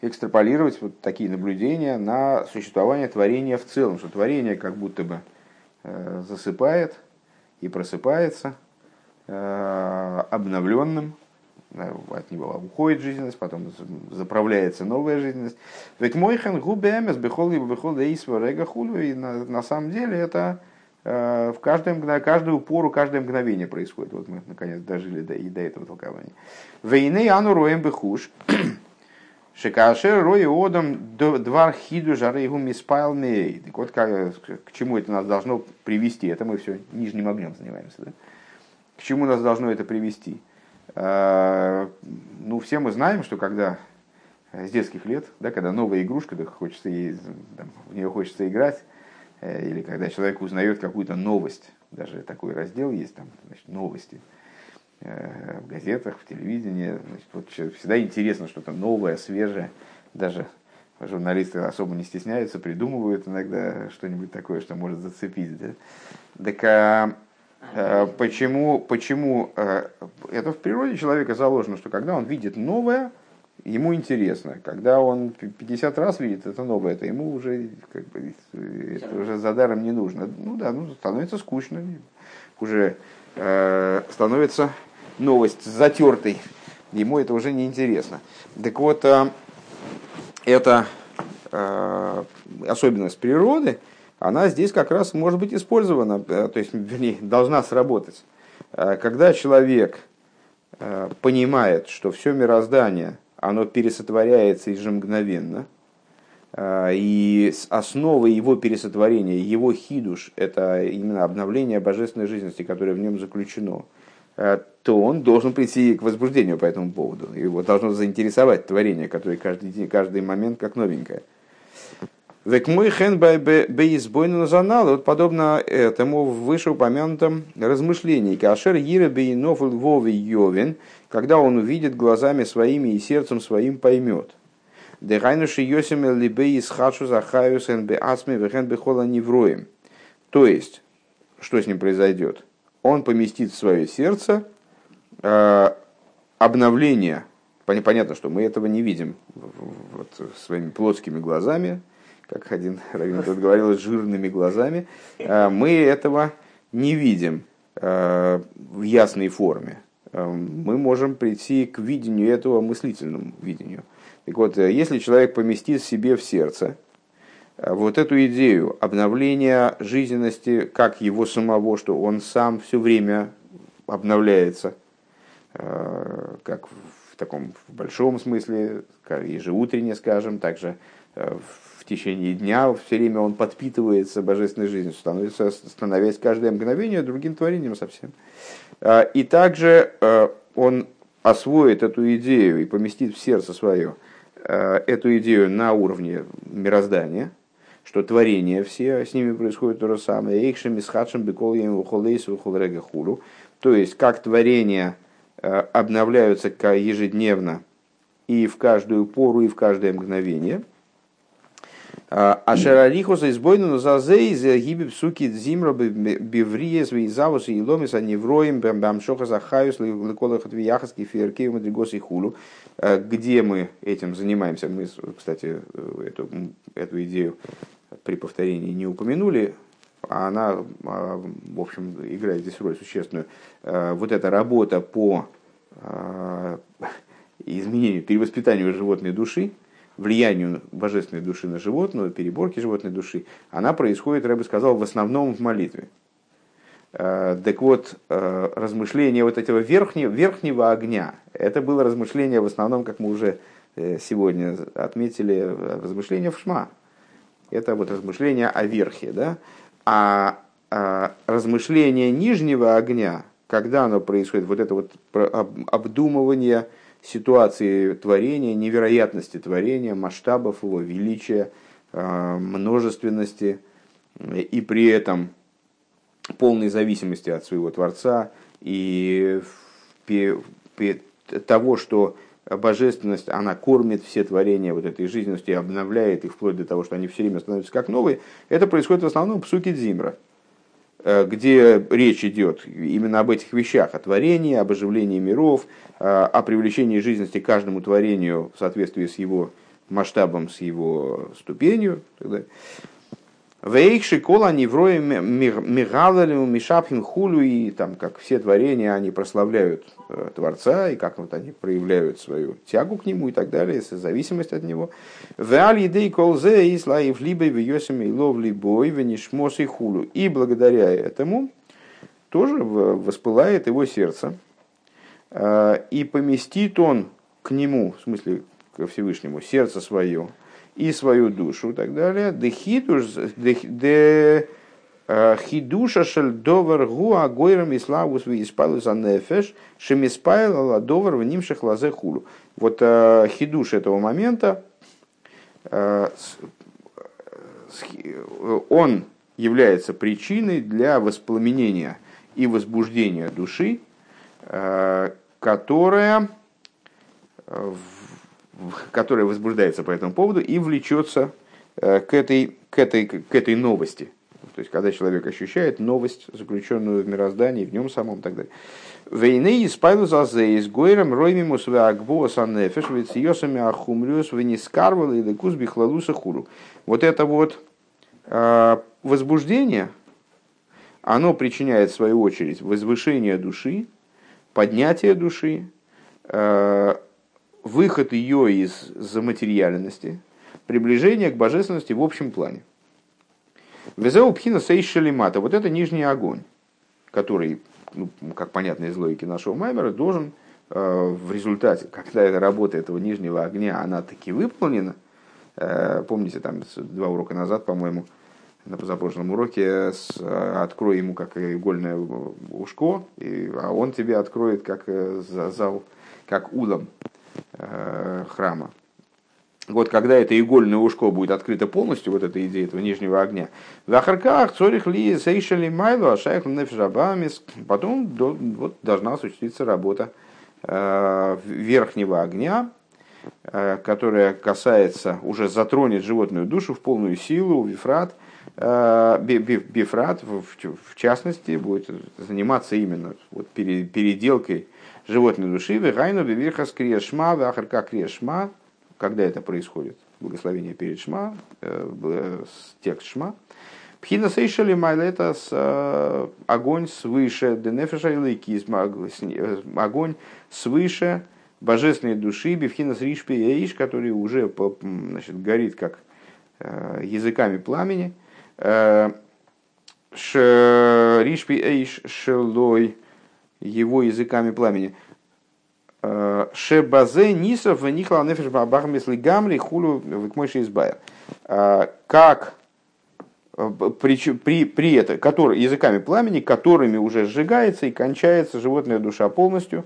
экстраполировать вот такие наблюдения на существование творения в целом, что творение как будто бы засыпает и просыпается обновленным, от него уходит жизненность, потом заправляется новая жизненность. Ведь мой хан губемес бехол и бехол да и на, самом деле это Э, в каждое, каждую пору, каждое мгновение происходит. Вот мы наконец дожили до, и до этого толкования. Войны ану роем бехуш. Шикашер рой одам двар хиду жары его миспайл Так вот, к, к чему это нас должно привести? Это мы все нижним огнем занимаемся. Да? К чему нас должно это привести? Э, ну, все мы знаем, что когда с детских лет, да, когда новая игрушка, да, хочется ей, там, в нее хочется играть, Э, или когда человек узнает какую-то новость, даже такой раздел есть, там, значит, новости э, в газетах, в телевидении. Значит, вот всегда интересно что-то новое, свежее. Даже журналисты особо не стесняются, придумывают иногда что-нибудь такое, что может зацепить. Да? Так а, а, почему, почему это в природе человека заложено, что когда он видит новое, ему интересно. Когда он 50 раз видит это новое, это ему уже, как бы, это уже за даром не нужно. Ну да, ну, становится скучно. Уже э, становится новость затертой. Ему это уже не интересно. Так вот, э, эта э, особенность природы, она здесь как раз может быть использована, э, то есть, вернее, должна сработать. Э, когда человек э, понимает, что все мироздание – оно пересотворяется ежемгновенно. А, и основой его пересотворения, его хидуш, это именно обновление божественной жизненности, которое в нем заключено, а, то он должен прийти к возбуждению по этому поводу. Его должно заинтересовать творение, которое каждый день, каждый момент как новенькое. Век мой хен бейсбойн занал, вот подобно этому в вышеупомянутом размышлении. Кашер Ира бейнов львовый йовен, когда он увидит глазами своими и сердцем своим поймет. Дехайнуши йосим либей из хачу захаюс бе асме вехен бехола невроем. То есть, что с ним произойдет? Он поместит в свое сердце э, обновление. Понятно, что мы этого не видим вот, своими плотскими глазами, как один раввин тут говорил, с жирными глазами, э, мы этого не видим э, в ясной форме. Э, мы можем прийти к видению этого мыслительному видению. Так вот, если человек поместит себе в сердце вот эту идею обновления жизненности, как его самого, что он сам все время обновляется, как в таком в большом смысле, ежеутренне, скажем, также в течение дня все время он подпитывается божественной жизнью, становится, становясь каждое мгновение другим творением совсем. И также он освоит эту идею и поместит в сердце свое эту идею на уровне мироздания, что творения все, с ними происходит то же самое. Эйкшем, Исхадшем, Бекольем, Ухолейсу, Ухолрега, Хулу. То есть, как творения обновляются ежедневно и в каждую пору, и в каждое мгновение – а шарарихуса избойну за зейз гиби псуки зимра бивриес вейзавус и ломис они вроем бамшоха захаюс леколах отвияхас кефирки мадригос и хулу. Где мы этим занимаемся? Мы, кстати, эту, эту идею при повторении не упомянули, а она, в общем, играет здесь роль существенную. Вот эта работа по изменению, перевоспитанию животной души, влиянию божественной души на животную, переборки животной души, она происходит, я бы сказал, в основном в молитве. Э, так вот, э, размышление вот этого верхнего, верхнего огня, это было размышление в основном, как мы уже э, сегодня отметили, размышление в шма. Это вот размышление о верхе. Да? А, а размышление нижнего огня, когда оно происходит, вот это вот обдумывание, ситуации творения, невероятности творения, масштабов его, величия, э, множественности и при этом полной зависимости от своего Творца и того, что божественность, она кормит все творения вот этой жизненностью и обновляет их вплоть до того, что они все время становятся как новые, это происходит в основном в псуке Дзимра. Э, где речь идет именно об этих вещах, о творении, об оживлении миров, э, о привлечении жизненности каждому творению в соответствии с его масштабом, с его ступенью. Вейкши кола невроем мигалалем мишапхим хулю и там, как все творения, они прославляют э, Творца и как вот они проявляют свою тягу к нему и так далее, зависимость от него. Веаль едей колзе и слаив либо вьесами и лов либой венишмос и хулю. И благодаря этому тоже воспылает его сердце э, и поместит он к нему, в смысле ко Всевышнему, сердце свое, и свою душу и так далее. Де хидуша шель довар гу агойрам иславус ви испалус анефеш шемиспайл ла довар в нимших лазе хулу. Вот э, хидуш этого момента, э, он является причиной для воспламенения и возбуждения души, э, которая в которая возбуждается по этому поводу и влечется э, к этой, к этой, к этой новости. То есть, когда человек ощущает новость, заключенную в мироздании, в нем самом и так далее. Войны испайлу зазе из гойром роймимус веагбоас аннефеш вецьосами ахумриус венискарвал и лекус бихлалуса хуру. Вот это вот э, возбуждение, оно причиняет в свою очередь возвышение души, поднятие души, э, выход ее из заматериальности, приближение к божественности в общем плане. Везеу пхина сейшелимата. Вот это нижний огонь, который, ну, как понятно из логики нашего маймера, должен э, в результате, когда эта работа этого нижнего огня, она таки выполнена, э, помните, там два урока назад, по-моему, на позапрошлом уроке, с, э, открой ему как игольное ушко, и, а он тебе откроет как э, зал, как улом. Э, храма. Вот когда это игольное ушко будет открыто полностью, вот эта идея этого нижнего огня, в Ахарках цорих ли сейшали майлу, а шайх нефшабамис, потом вот, должна осуществиться работа э, верхнего огня, э, которая касается, уже затронет животную душу в полную силу, вифрат, бифрат в частности будет заниматься именно вот переделкой животной души, вегайну бивирхас крешма, вахарка крешма, когда это происходит, благословение перед шма, э, текст шма, Пхина сейшали это с, э, огонь свыше, денефеша и огонь свыше божественной души, бифхинас ришпи эйш, который уже значит, горит как э, языками пламени, э, ришпи эйш шелой, его языками пламени, Шебазе нисов нихла нефеш бабахмисли гамри хулу выкмойши избая. Как при, при, при этом, который, языками пламени, которыми уже сжигается и кончается животная душа полностью,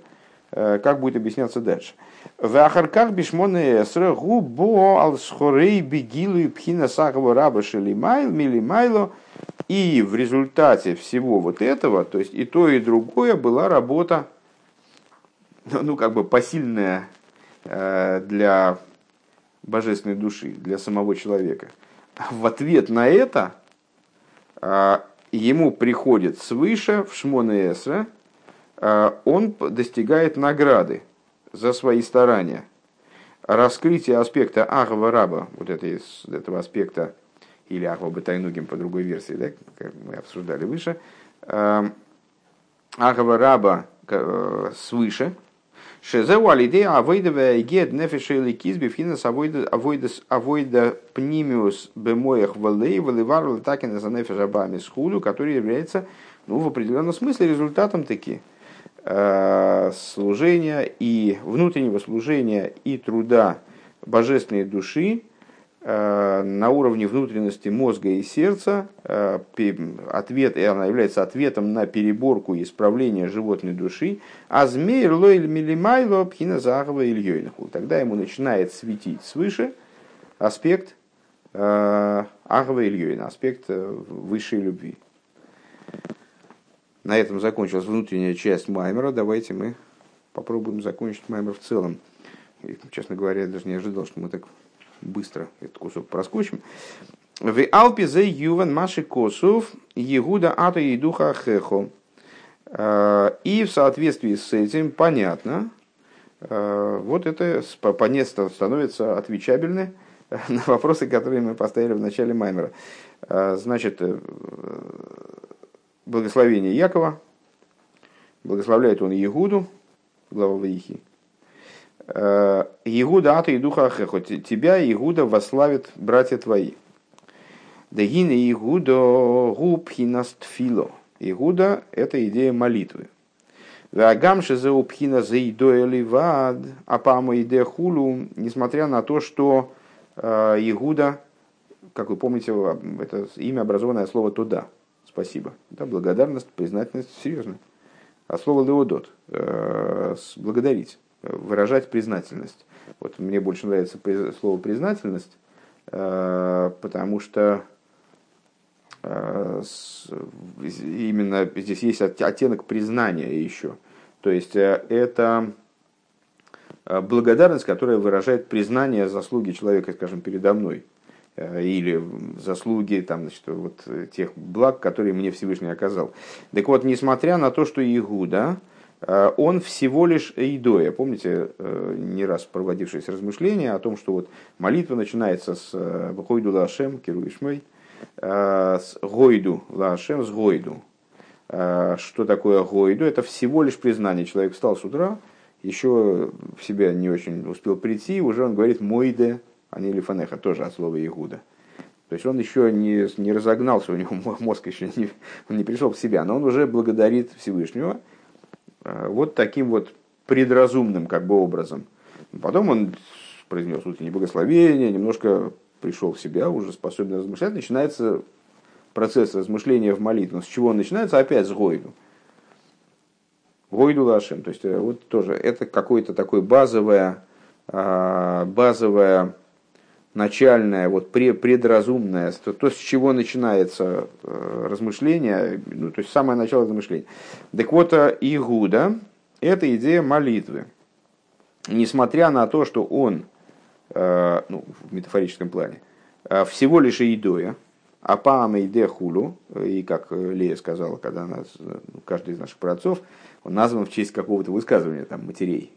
э, как будет объясняться дальше. В Ахарках бишмоне эсре губо ал схорей бегилу и пхина сахова раба шелимайл милимайло. И в результате всего вот этого, то есть и то, и другое, была работа, ну, как бы посильная э, для божественной души, для самого человека. В ответ на это а, ему приходит свыше в Шмоне Эсра, а, он достигает награды за свои старания. Раскрытие аспекта Ахва Раба, вот это, из этого аспекта, или Ахва Батайнугим по другой версии, да, как мы обсуждали выше, а, Ахва Раба э, свыше, Шезеу алидея авойда гед нефеша или кизби финес авойда пнимиус бемоях валей валивар латакина за нефеша бами схулю, который является ну, в определенном смысле результатом таки э, служения и внутреннего служения и труда божественной души, на уровне внутренности мозга и сердца, э, ответ, и она является ответом на переборку и исправление животной души, а змей лойль милимайло пхина захова ильёйнаху. Тогда ему начинает светить свыше аспект э, Ахва Ильёйна, аспект высшей любви. На этом закончилась внутренняя часть Маймера. Давайте мы попробуем закончить Маймер в целом. И, честно говоря, я даже не ожидал, что мы так быстро этот кусок проскочим. В Алпе за Юван Маши Косов Егуда Ато и Духа Хехо. А, и в соответствии с этим понятно, а, вот это понятно становится отвечабельны на вопросы, которые мы поставили в начале Маймера. Значит, э, благословение Якова, благословляет он Егуду, глава Ваихи, Э, Игуда ата и духа ахехо. Тебя, Игуда, вославит братья твои. Дагина Игуда губхинастфило. Игуда – это идея молитвы. Вагамши за упхина за ливад, а пама идея хулу, несмотря на то, что э, Игуда, как вы помните, это имя образованное слово туда. Спасибо. Да, благодарность, признательность, серьезно. А слово леодот, э, благодарить выражать признательность. Вот мне больше нравится слово признательность, э, потому что э, именно здесь есть оттенок признания еще. То есть э, это благодарность, которая выражает признание заслуги человека, скажем, передо мной. Или заслуги там, значит, вот, тех благ, которые мне Всевышний оказал. Так вот, несмотря на то, что Игуда, Э, он всего лишь эйдоя. Помните, э, не раз проводившееся размышление о том, что вот молитва начинается с Гойду э, Лашем, Киру Ишмей, с Гойду Лашем, с Гойду. Что такое Гойду? Это всего лишь признание. Человек встал с утра, еще в себя не очень успел прийти, уже он говорит Мойде, а не Лифанеха, тоже от слова Игуда. То есть он еще не, не разогнался, у него мозг еще не, он не пришел в себя, но он уже благодарит Всевышнего – Э, вот таким вот предразумным как бы образом. Потом он произнес утреннее благословение, немножко пришел в себя, уже способен размышлять. Начинается процесс размышления в молитве. С чего он начинается? Опять с Гойду. Гойду Лашем. То есть э, вот тоже это какое-то такое базовое, а, базовое начальное, вот предразумное, то, то, с чего начинается э, размышление, ну, то есть самое начало размышления. Так вот, э, Игуда – это идея молитвы. Несмотря на то, что он, э, ну, в метафорическом плане, всего лишь идоя, а паама иде хулу, и как Лея сказала, когда нас, ну, каждый из наших праотцов, он назван в честь какого-то высказывания, там, матерей.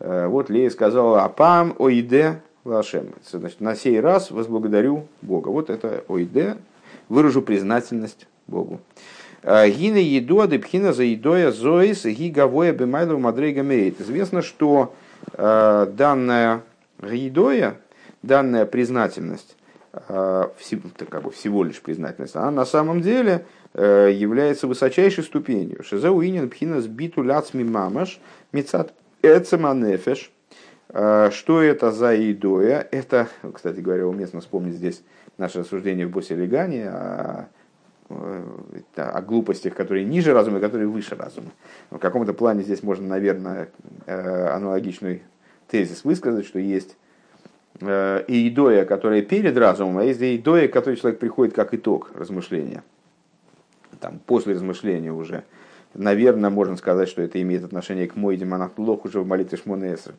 Вот Лея сказала, апам оиде Лашем. Значит, на сей раз возблагодарю Бога. Вот это ойде, выражу признательность Богу. А, гина еду адепхина за едоя зоис гигавоя бемайлу мадрейга мейт. Известно, что данная гидоя, данная признательность, как бы всего лишь признательность, она на самом деле является высочайшей ступенью. Шизеуинин пхинас биту ляцми мамаш мецат эцеманефеш. Что это за идоя? Это, кстати говоря, уместно вспомнить здесь наше рассуждение в Босе Легане о, о глупостях, которые ниже разума и которые выше разума. В каком-то плане здесь можно, наверное, аналогичный тезис высказать, что есть э, идоя, которая перед разумом, а есть идоя, который человек приходит как итог размышления. Там, после размышления уже. Наверное, можно сказать, что это имеет отношение к Мойдим Анахлох уже в молитве Шмонесра.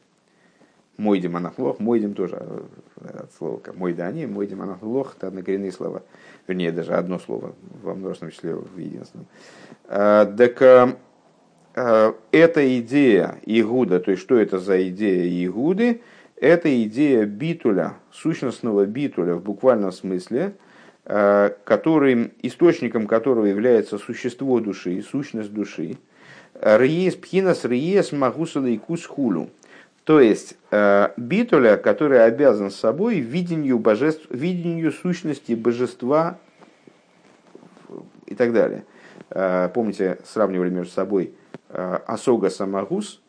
Мойдим Анахлох, Мойдим тоже э, от слова как Мойдани, Мойдим Анахлох, это однокоренные слова. Вернее, даже одно слово во множественном числе в единственном. Э, так Э, эта идея Игуда, то есть что это за идея Игуды, это идея битуля, сущностного битуля в буквальном смысле, э, который, источником которого является существо души, сущность души. Риес пхинас риес магусала и кусхулу. То есть э, битуля, который обязан собой видению, божеств, видению сущности божества и так далее. Помните, сравнивали между собой Э, осога самагус,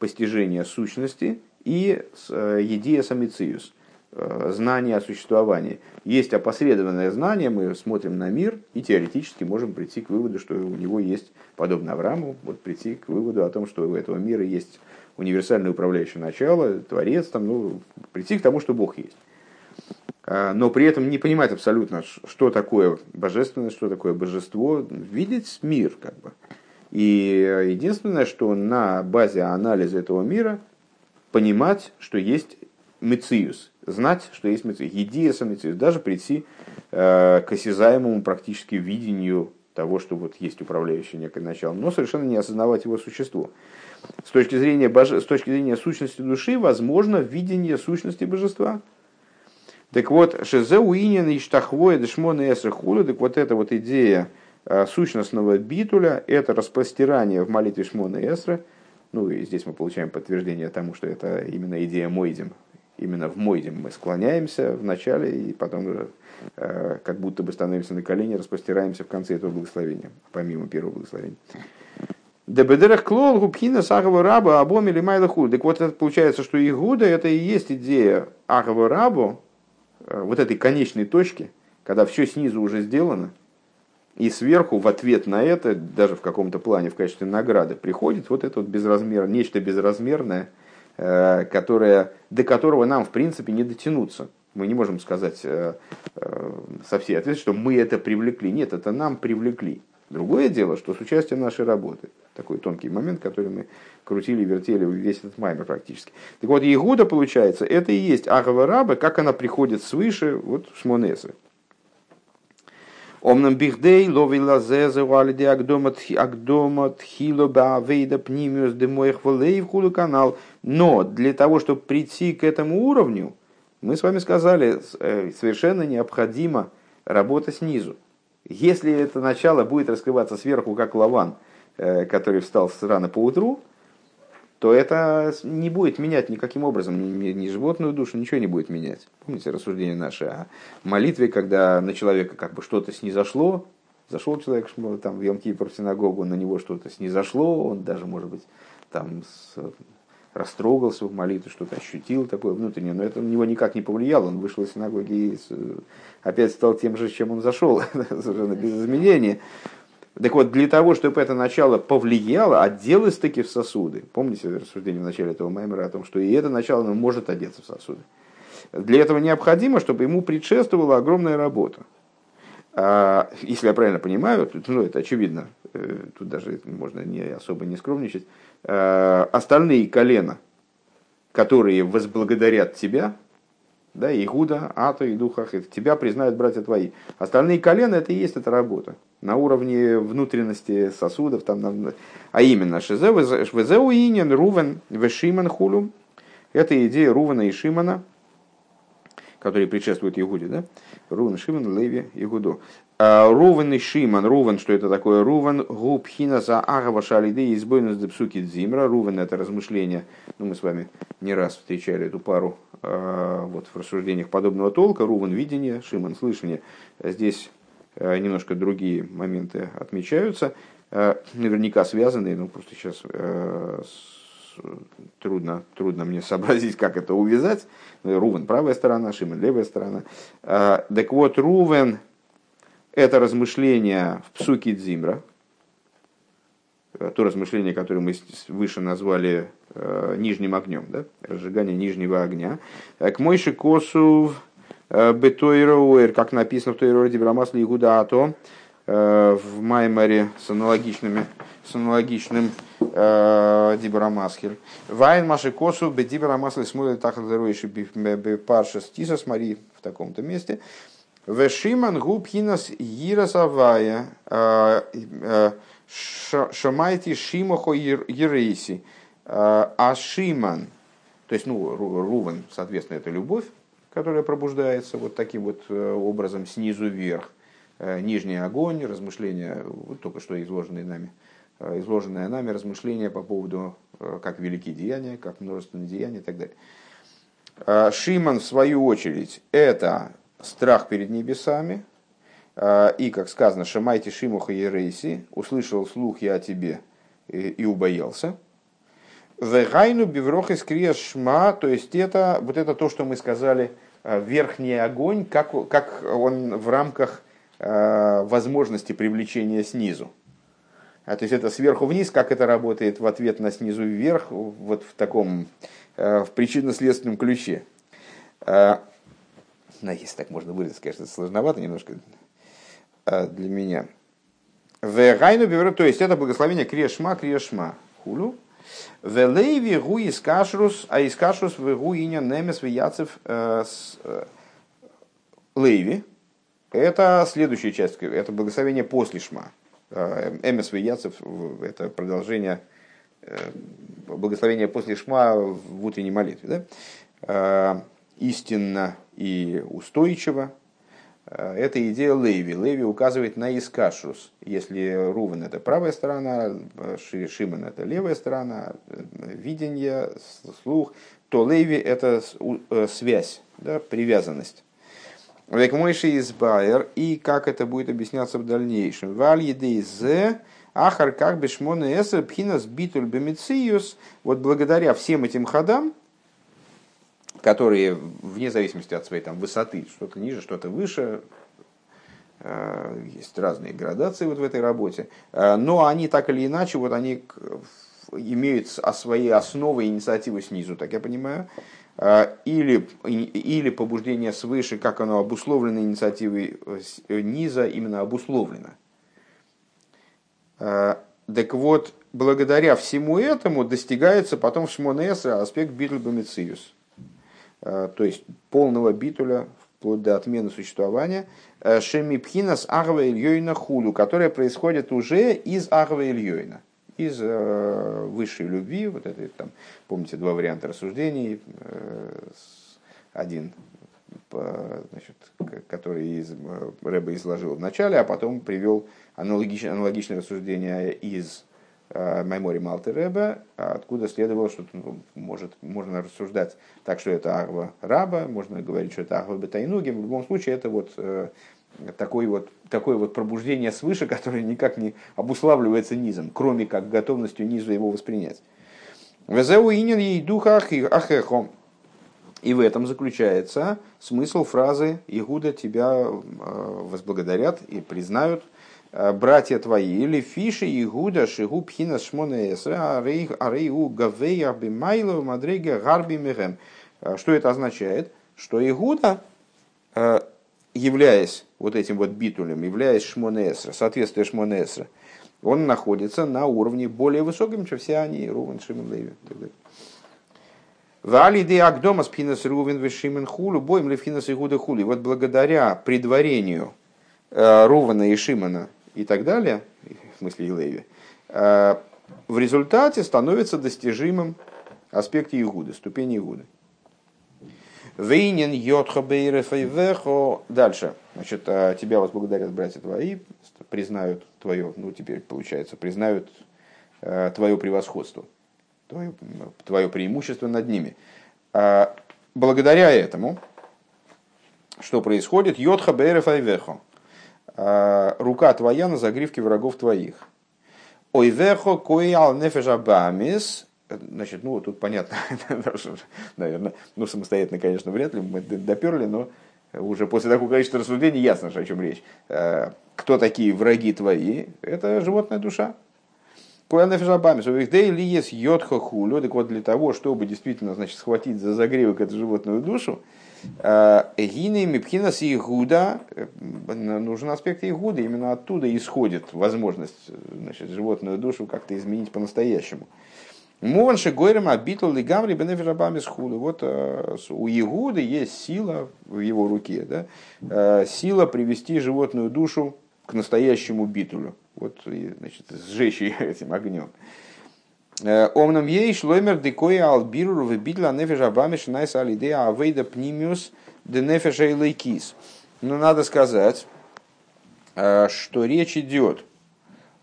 постижение сущности, и э, едия самициус, э, знание о существовании. Есть опосредованное знание, мы смотрим на мир и теоретически можем прийти к выводу, что у него есть, подобно Аврааму, вот прийти к выводу о том, что у этого мира есть универсальное управляющее начало, творец, там, ну, прийти к тому, что Бог есть. Но при этом не понимать абсолютно, что такое божественность, что такое божество, видеть мир как бы. И единственное, что на базе анализа этого мира понимать, что есть мециус, знать, что есть мециус, едиеса мециус, даже прийти э, к осязаемому практически видению того, что вот есть управляющее некое начало, но совершенно не осознавать его существо. С точки зрения, боже... с точки зрения сущности души, возможно видение сущности божества. Так вот, шезе уинен и штахвоя дешмона эсрахула, так вот эта вот идея, Э, сущностного битуля – это распростирание в молитве Шмона Эсра. Ну и здесь мы получаем подтверждение тому, что это именно идея Мойдим. Именно в Мойдим мы склоняемся в начале и потом э, как будто бы становимся на колени, распростираемся в конце этого благословения, помимо первого благословения. Дебедерах клол губхина сахава раба абом или майла Так вот, это получается, что Игуда это и есть идея ахава рабу, э, вот этой конечной точки, когда все снизу уже сделано – и сверху в ответ на это, даже в каком-то плане в качестве награды, приходит вот это вот безразмер, нечто безразмерное, которое, до которого нам в принципе не дотянуться. Мы не можем сказать э, э, со всей ответственностью, что мы это привлекли. Нет, это нам привлекли. Другое дело, что с участием нашей работы. Такой тонкий момент, который мы крутили, вертели весь этот маймер практически. Так вот, Егуда, получается, это и есть Агава Раба, как она приходит свыше, вот Шмонесы. Омнам бихдей лови лазезе валиди агдомат хило баавейда пнимиус демоих волей в канал. Но для того, чтобы прийти к этому уровню, мы с вами сказали, э, совершенно необходимо работа снизу. Если это начало будет раскрываться сверху, как лаван, э, который встал рано по утру, то это не будет менять никаким образом ни, ни животную душу, ничего не будет менять. Помните рассуждение наше о молитве, когда на человека как бы что-то снизошло, зашел человек там, в Йом-Кипр синагогу, на него что-то снизошло, он даже, может быть, там с, растрогался в молитве, что-то ощутил такое внутреннее, но это на него никак не повлияло, он вышел из синагоги и опять стал тем же, чем он зашел, совершенно без изменения. Так вот, для того, чтобы это начало повлияло, оделось таки в сосуды. Помните рассуждение в начале этого маймера о том, что и это начало может одеться в сосуды. Для этого необходимо, чтобы ему предшествовала огромная работа. А, если я правильно понимаю, ну это очевидно, э, тут даже можно не, особо не скромничать, а, остальные колена, которые возблагодарят тебя, да, Игуда, Ата и Духах, тебя признают братья твои. Остальные колена это и есть эта работа на уровне внутренности сосудов, там, а именно Швезеу Инин, Рувен, Вешиман Хулу. Это идея Рувена и Шимана. которые предшествуют Игуде, да? Рувен, Шимон, Леви, Игуду. А, Рувен и Шимон. Рувен, что это такое? Рувен, губ, хина, за агава, шалиды, избойнус, депсуки, дзимра. Рувен – это размышление. Ну, мы с вами не раз встречали эту пару а, вот, в рассуждениях подобного толка. Рувен – видение, Шимон – слышание. Здесь немножко другие моменты отмечаются, наверняка связанные, но просто сейчас трудно, трудно мне сообразить, как это увязать. Рувен правая сторона, Шимон левая сторона. Так вот, Рувен – это размышление в псуке Дзимра, то размышление, которое мы выше назвали э, нижним огнем, да? разжигание нижнего огня. К Мойши Косу э, Бетойроуэр, как написано в Тойроре Дибрамасле Игуда Ато, э, в Маймаре с аналогичными с аналогичным э, Дибрамасхель. Вайн Маши Косу, бе Дибрамасль смули тахадеруиши парша стиса, смотри в таком-то месте. Вешиман губ хинас Йирасавая, э, э, шамайти шимохо ерейси. А Шиман, то есть, ну, Рувен, соответственно, это любовь, которая пробуждается вот таким вот образом снизу вверх. Нижний огонь, размышления, вот только что изложенные нами, Э, изложенное нами размышления по поводу, э, как великие деяния, как множественные деяния и так далее. Э, Шиман, в свою очередь, это страх перед небесами, и, как сказано, «Шамайте Шимуха Ерейси», услышал слух я о тебе и, и убоялся. Вегайну биврох из шма, то есть это вот это то, что мы сказали, верхний огонь, как, как он в рамках возможности привлечения снизу. А, то есть это сверху вниз, как это работает в ответ на снизу вверх, вот в таком э, в причинно-следственном ключе. Э, если так можно выразить, конечно, сложновато немножко э, для меня. В Гайну то есть это благословение Крешма, Крешма, Хулю. В Лейви гу из кашрус, а из кашрус в гу иня немес в яцев Лейви. Это следующая часть, это благословение после Шма. Э, Эмес Яцев – это продолжение э, благословения после Шма в утренней молитве. Да? Э, истинно и устойчиво. Это идея Леви. Леви указывает на Искашрус. Если Рувен – это правая сторона, Шимон – это левая сторона, видение, слух, то Леви – это связь, да, привязанность. Век мойши из Байер, и как это будет объясняться в дальнейшем. Валь едейзе, ахар как бешмоне эсер пхинас битуль бемициюс. Вот благодаря всем этим ходам, которые вне зависимости от своей там, высоты, что-то ниже, что-то выше, э, есть разные градации вот в этой работе, э, но они так или иначе, вот они имеют свои основы инициативы снизу, так я понимаю, а, или, или побуждение свыше, как оно обусловлено инициативой э, низа, именно обусловлено. Так вот, благодаря всему этому достигается потом в Шмонесре аспект битуль бомициус, а, то есть полного битуля, вплоть до отмены существования, э, шемипхинас арва ильёйна хулю, которая происходит уже из арва ильёйна из э, высшей любви, вот это там, помните, два варианта рассуждений, э, один, значит, который из, э, Рэба изложил в начале, а потом привел аналогичное, аналогичное рассуждение из Маймори Малты Рэба, откуда следовало, что ну, может, можно рассуждать так, что это Арва Раба, можно говорить, что это Арва Бетайнуги. В любом случае, это вот такой вот, такое вот пробуждение свыше, которое никак не обуславливается низом, кроме как готовностью низу его воспринять. Везеу инин ей духа ахехом. И в этом заключается смысл фразы «Игуда тебя э, возблагодарят и признают э, братья твои». Или фиши Игуда шигу пхина шмоне арейу гавея бимайло мадрега гарби мехем. Э, что это означает? Что Игуда являясь вот этим вот битулем, являясь шмонесра, соответствуя шмонесра, он находится на уровне более высоком, чем все они, Рувен, Шимон, Леви Вали де Агдома спинас Рувен Вешимен Хулю, боем Левхинас и Гуда Хули. Вот благодаря предварению э, Рувана и Шимона и так далее, в смысле Илеви, э, в результате становится достижимым аспект Игуды, ступени Игуды. Вейнин йотхо. Дальше. Значит, а, тебя возблагодарят братья твои, признают твое, ну теперь получается, признают э, твое превосходство, твое, твое преимущество над ними. Благодаря этому, что происходит, йотха бейрефайвехо. Рука твоя на загривке врагов твоих. Ойвехо коиал нефежабамис Значит, ну, тут понятно, наверное, ну, самостоятельно, конечно, вряд ли мы доперли, но уже после такого количества рассуждений ясно, о чем речь. Э, кто такие враги твои? Это животная душа. так вот для того, чтобы действительно значит, схватить за загревок эту животную душу, Гины Мипхинас Игуда, э, нужен аспект Игуда, именно оттуда исходит возможность значит, животную душу как-то изменить по-настоящему. Мованши Гойрем обитл и гамри бенефишабами схуду. Вот э, у Игуды есть сила в его руке, да? Э, сила привести животную душу к настоящему битулю. Вот, значит, сжечь ее этим огнем. Э, Омнам ей шлоймер декой албиру в битла нефишабами шинайс алидея авейда пнимиус де нефиша и лейкис. Но надо сказать, что речь идет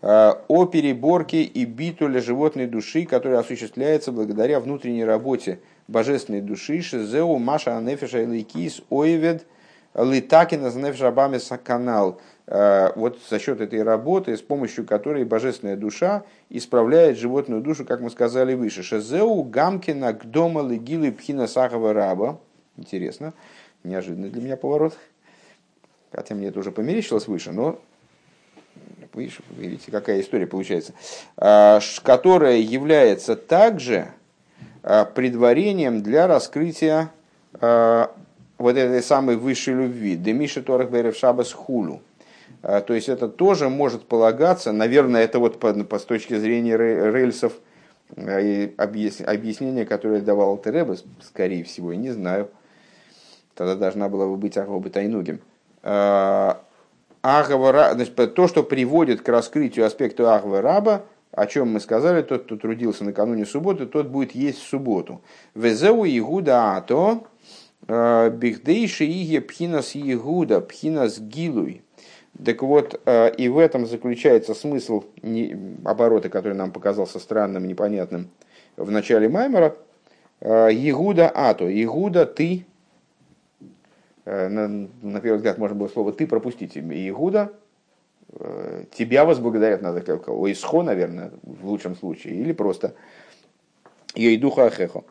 Э, о переборке и битуле животной души, которая осуществляется благодаря внутренней работе божественной души, шизеу маша анефиша лейкис оевед литакина знефшабами канал. Э, вот за счет этой работы, с помощью которой божественная душа исправляет животную душу, как мы сказали выше. Шезеу гамкина гдома легилы пхина сахава раба. Интересно, неожиданный для меня поворот. Хотя мне это уже померещилось выше, но Видите, видите, какая история получается. А, которая является также а, предварением для раскрытия вот этой самой высшей любви. Демиша Торах Берев Шабас Хулу. То есть это тоже может полагаться, наверное, это вот по, с точки зрения рельсов объяснение, которое давал Теребе, скорее всего, не знаю. Тогда должна была бы быть Ахоба Тайнугим. Значит, то, что приводит к раскрытию аспекта Ахва Раба, о чем мы сказали, тот, кто трудился накануне субботы, тот будет есть в субботу. Везеу Игуда Ато, э, Бихдейши Иге Пхинас Игуда, Пхинас Гилуй. Так вот, э, и в этом заключается смысл оборота, который нам показался странным, непонятным в начале Маймера. Игуда э, Ато, Игуда ты, Э, на, на первый взгляд можно было слово «ты» пропустить. Иуда, э, тебя возблагодарят, надо как исхо, наверное, в лучшем случае, или просто Ейдуха Ахехо.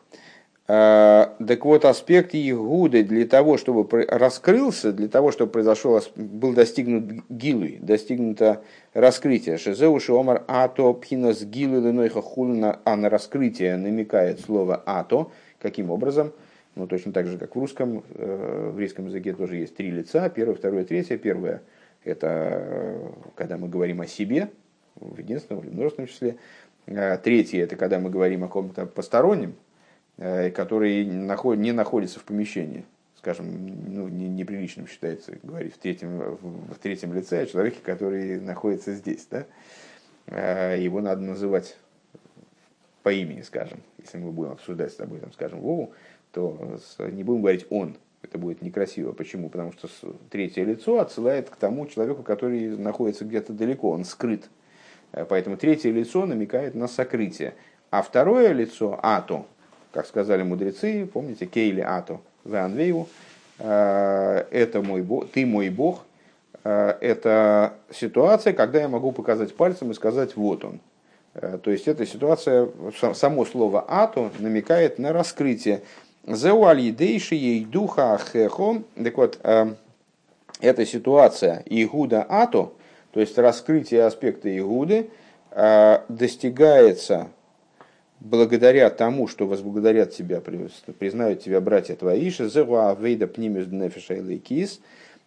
Э, так вот, аспект Игуды для того, чтобы раскрылся, для того, чтобы произошел, был достигнут гилуй, достигнуто раскрытие. Шезеу Шиомар Ато Пхинас Гилуй Ленойха Хулна, а на раскрытие намекает слово Ато. Каким образом? Ну, точно так же, как в русском, э, в еврейском языке тоже есть три лица. Первое, второе, третье. Первое – это э, когда мы говорим о себе, в единственном или множественном числе. Третье – это когда мы говорим о ком-то постороннем, который не находится в помещении. Скажем, ну, неприличным считается говорить в третьем, в третьем лице о человеке, который находится здесь. Да? Его надо называть по имени, скажем, если мы будем обсуждать с тобой, там, скажем, Вову, то не будем говорить «он». Это будет некрасиво. Почему? Потому что третье лицо отсылает к тому человеку, который находится где-то далеко, он скрыт. Э, поэтому третье лицо намекает на сокрытие. А второе лицо, ато, как сказали мудрецы, помните, кейли ато, веанвейу, э, это мой бог, ты мой бог, э, это ситуация, когда я могу показать пальцем и сказать вот он. То есть эта ситуация, само слово ато намекает на раскрытие. Зеуалидейши ей духа ахехо. Так вот, э, эта ситуация Игуда Ато, то есть раскрытие аспекта Игуды, э, достигается благодаря тому, что возблагодарят тебя, признают тебя братья твои, вейда пнимис днефиша кис,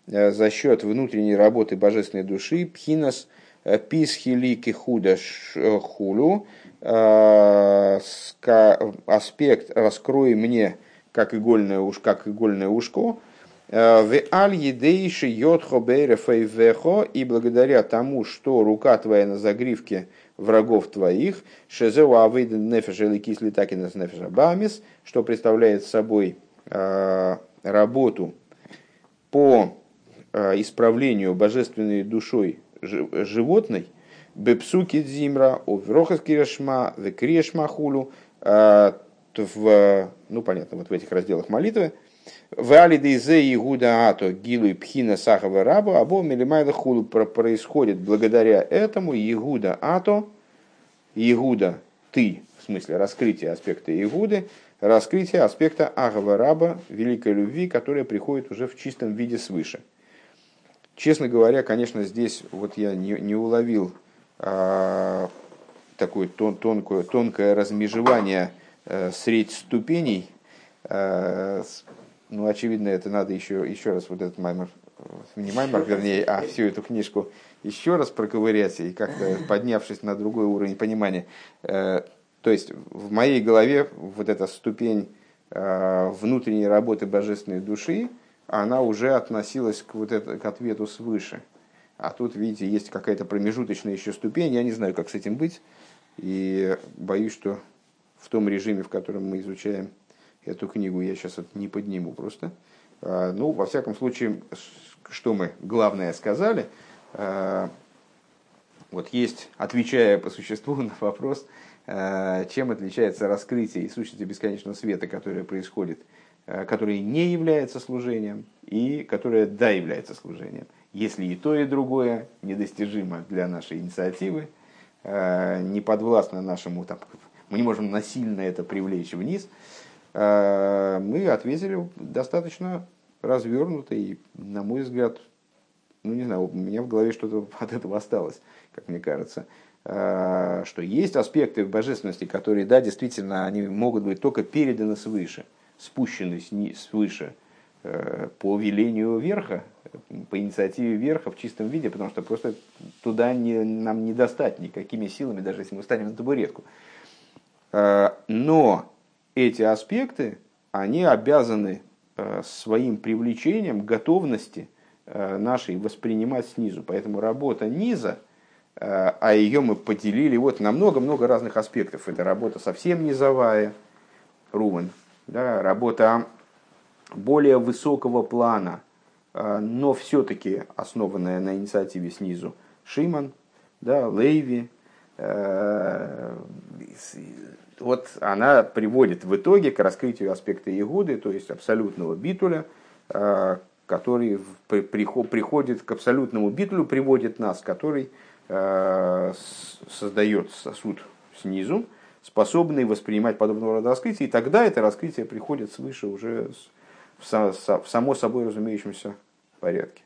э, за счет внутренней работы божественной души, пхинас писхили кихуда хулю, аспект «раскрой мне как игольное, уж, как игольное ушко, э, в аль едейши йодхо вехо, и благодаря тому, что рука твоя на загривке врагов твоих, шезеу авейден нефеш кисли такинес нефеш абамис, что представляет собой работу по исправлению божественной душой животной, бепсуки дзимра, оврохас кирешма, векрешма хулу, в, ну понятно, вот в этих разделах молитвы, в алидейзе Игуда Ато Гилу и Пхина Сахава Раба Або Мелимайда Хулу происходит благодаря этому Игуда Ато, Игуда ты, в смысле раскрытие аспекта Игуды, раскрытие аспекта Агава Раба, великой любви, которая приходит уже в чистом виде свыше. Честно говоря, конечно, здесь вот я не, не уловил а, такое тон, тонкое, тонкое размежевание а, средь ступеней а, ну, очевидно, это надо еще, еще раз вот этот маймер, не маймер, вернее, а всю эту книжку еще раз проковырять и как-то поднявшись на другой уровень понимания. Э, то есть в моей голове вот эта ступень э, внутренней работы божественной души, она уже относилась к, вот это, к ответу свыше. А тут, видите, есть какая-то промежуточная еще ступень, я не знаю, как с этим быть, и боюсь, что в том режиме, в котором мы изучаем Эту книгу я сейчас не подниму просто. А, ну, во всяком случае, что мы главное сказали, а, вот есть, отвечая по существу на вопрос, а, чем отличается раскрытие и сущности бесконечного света, которое происходит, которое не является служением и которое да является служением. Если и то, и другое недостижимо для нашей инициативы, не подвластно нашему, там, мы не можем насильно это привлечь вниз – мы ответили достаточно развернуто и, на мой взгляд, ну не знаю, у меня в голове что-то от этого осталось, как мне кажется, э, что есть аспекты божественности, которые, да, действительно, они могут быть только переданы свыше, спущены свыше э, по велению верха, по инициативе верха в чистом виде, потому что просто туда не, нам не достать никакими силами, даже если мы станем на табуретку. Но эти аспекты, они обязаны э, своим привлечением готовности э, нашей воспринимать снизу. Поэтому работа низа, э, а ее мы поделили вот на много-много разных аспектов. Это работа совсем низовая, Рувен, да, работа более высокого плана, но все-таки основанная на инициативе снизу. Шиман, да, Лейви, вот она приводит в итоге к раскрытию аспекта Игуды, то есть абсолютного битуля, э, который приходит к абсолютному битулю, приводит нас, который э, создает сосуд снизу, способный воспринимать подобного рода раскрытия, и тогда это раскрытие приходит свыше уже в само собой разумеющемся порядке.